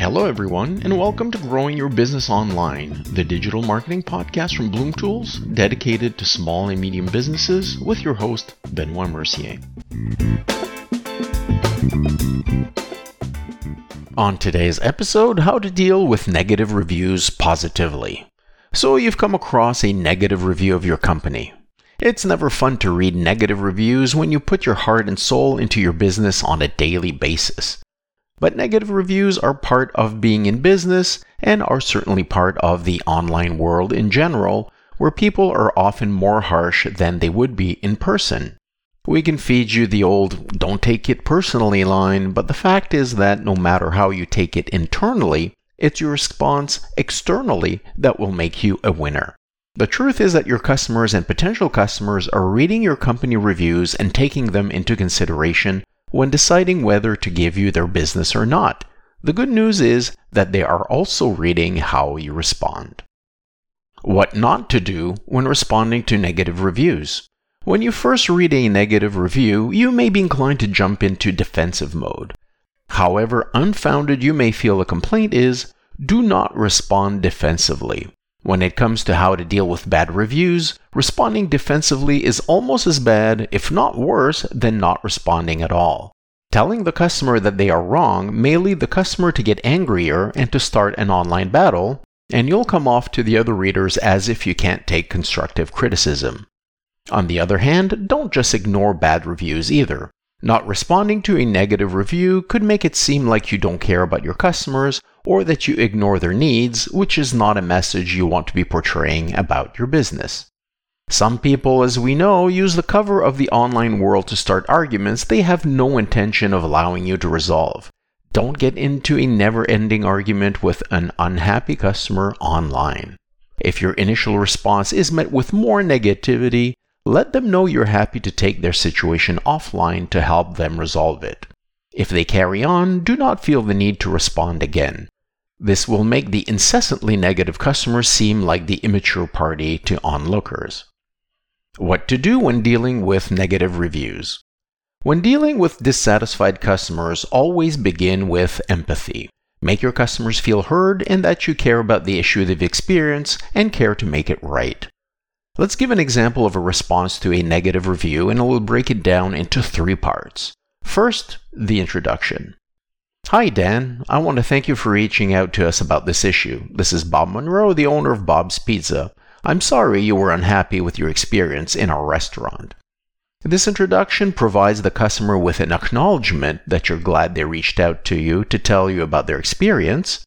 Hello, everyone, and welcome to Growing Your Business Online, the digital marketing podcast from Bloom Tools dedicated to small and medium businesses with your host, Benoit Mercier. On today's episode, how to deal with negative reviews positively. So, you've come across a negative review of your company. It's never fun to read negative reviews when you put your heart and soul into your business on a daily basis. But negative reviews are part of being in business and are certainly part of the online world in general, where people are often more harsh than they would be in person. We can feed you the old don't take it personally line, but the fact is that no matter how you take it internally, it's your response externally that will make you a winner. The truth is that your customers and potential customers are reading your company reviews and taking them into consideration when deciding whether to give you their business or not. The good news is that they are also reading how you respond. What not to do when responding to negative reviews. When you first read a negative review, you may be inclined to jump into defensive mode. However unfounded you may feel a complaint is, do not respond defensively. When it comes to how to deal with bad reviews, responding defensively is almost as bad, if not worse, than not responding at all. Telling the customer that they are wrong may lead the customer to get angrier and to start an online battle, and you'll come off to the other readers as if you can't take constructive criticism. On the other hand, don't just ignore bad reviews either. Not responding to a negative review could make it seem like you don't care about your customers or that you ignore their needs, which is not a message you want to be portraying about your business. Some people, as we know, use the cover of the online world to start arguments they have no intention of allowing you to resolve. Don't get into a never ending argument with an unhappy customer online. If your initial response is met with more negativity, let them know you're happy to take their situation offline to help them resolve it. If they carry on, do not feel the need to respond again. This will make the incessantly negative customer seem like the immature party to onlookers. What to do when dealing with negative reviews? When dealing with dissatisfied customers, always begin with empathy. Make your customers feel heard and that you care about the issue they've experienced and care to make it right. Let's give an example of a response to a negative review and we'll break it down into three parts. First, the introduction. Hi, Dan. I want to thank you for reaching out to us about this issue. This is Bob Monroe, the owner of Bob's Pizza. I'm sorry you were unhappy with your experience in our restaurant. This introduction provides the customer with an acknowledgement that you're glad they reached out to you to tell you about their experience,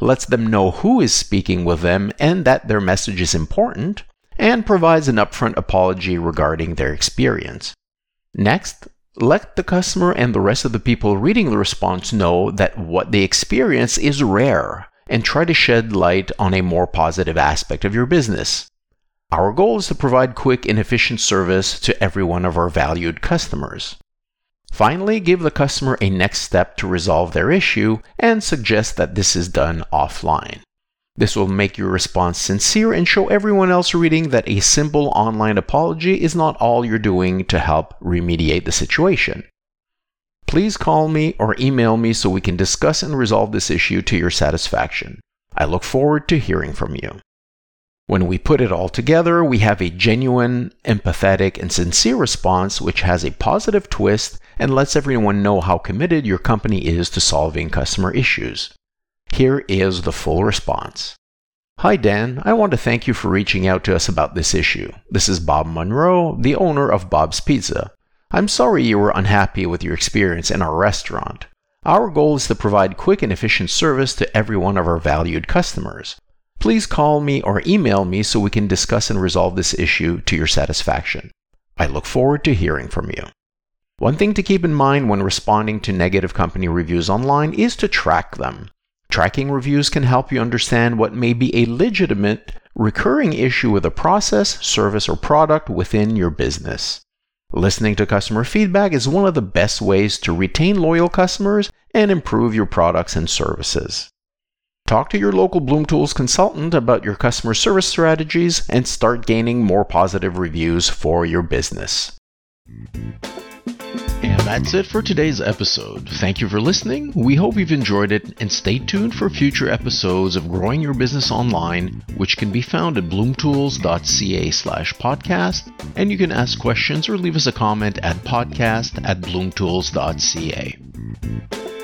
lets them know who is speaking with them and that their message is important, and provides an upfront apology regarding their experience. Next, let the customer and the rest of the people reading the response know that what they experience is rare and try to shed light on a more positive aspect of your business. Our goal is to provide quick and efficient service to every one of our valued customers. Finally, give the customer a next step to resolve their issue and suggest that this is done offline. This will make your response sincere and show everyone else reading that a simple online apology is not all you're doing to help remediate the situation. Please call me or email me so we can discuss and resolve this issue to your satisfaction. I look forward to hearing from you. When we put it all together, we have a genuine, empathetic, and sincere response which has a positive twist and lets everyone know how committed your company is to solving customer issues. Here is the full response. Hi, Dan. I want to thank you for reaching out to us about this issue. This is Bob Monroe, the owner of Bob's Pizza. I'm sorry you were unhappy with your experience in our restaurant. Our goal is to provide quick and efficient service to every one of our valued customers. Please call me or email me so we can discuss and resolve this issue to your satisfaction. I look forward to hearing from you. One thing to keep in mind when responding to negative company reviews online is to track them. Tracking reviews can help you understand what may be a legitimate, recurring issue with a process, service, or product within your business. Listening to customer feedback is one of the best ways to retain loyal customers and improve your products and services. Talk to your local Bloom Tools consultant about your customer service strategies and start gaining more positive reviews for your business. And that's it for today's episode. Thank you for listening. We hope you've enjoyed it and stay tuned for future episodes of Growing Your Business Online, which can be found at bloomtools.ca slash podcast. And you can ask questions or leave us a comment at podcast at bloomtools.ca.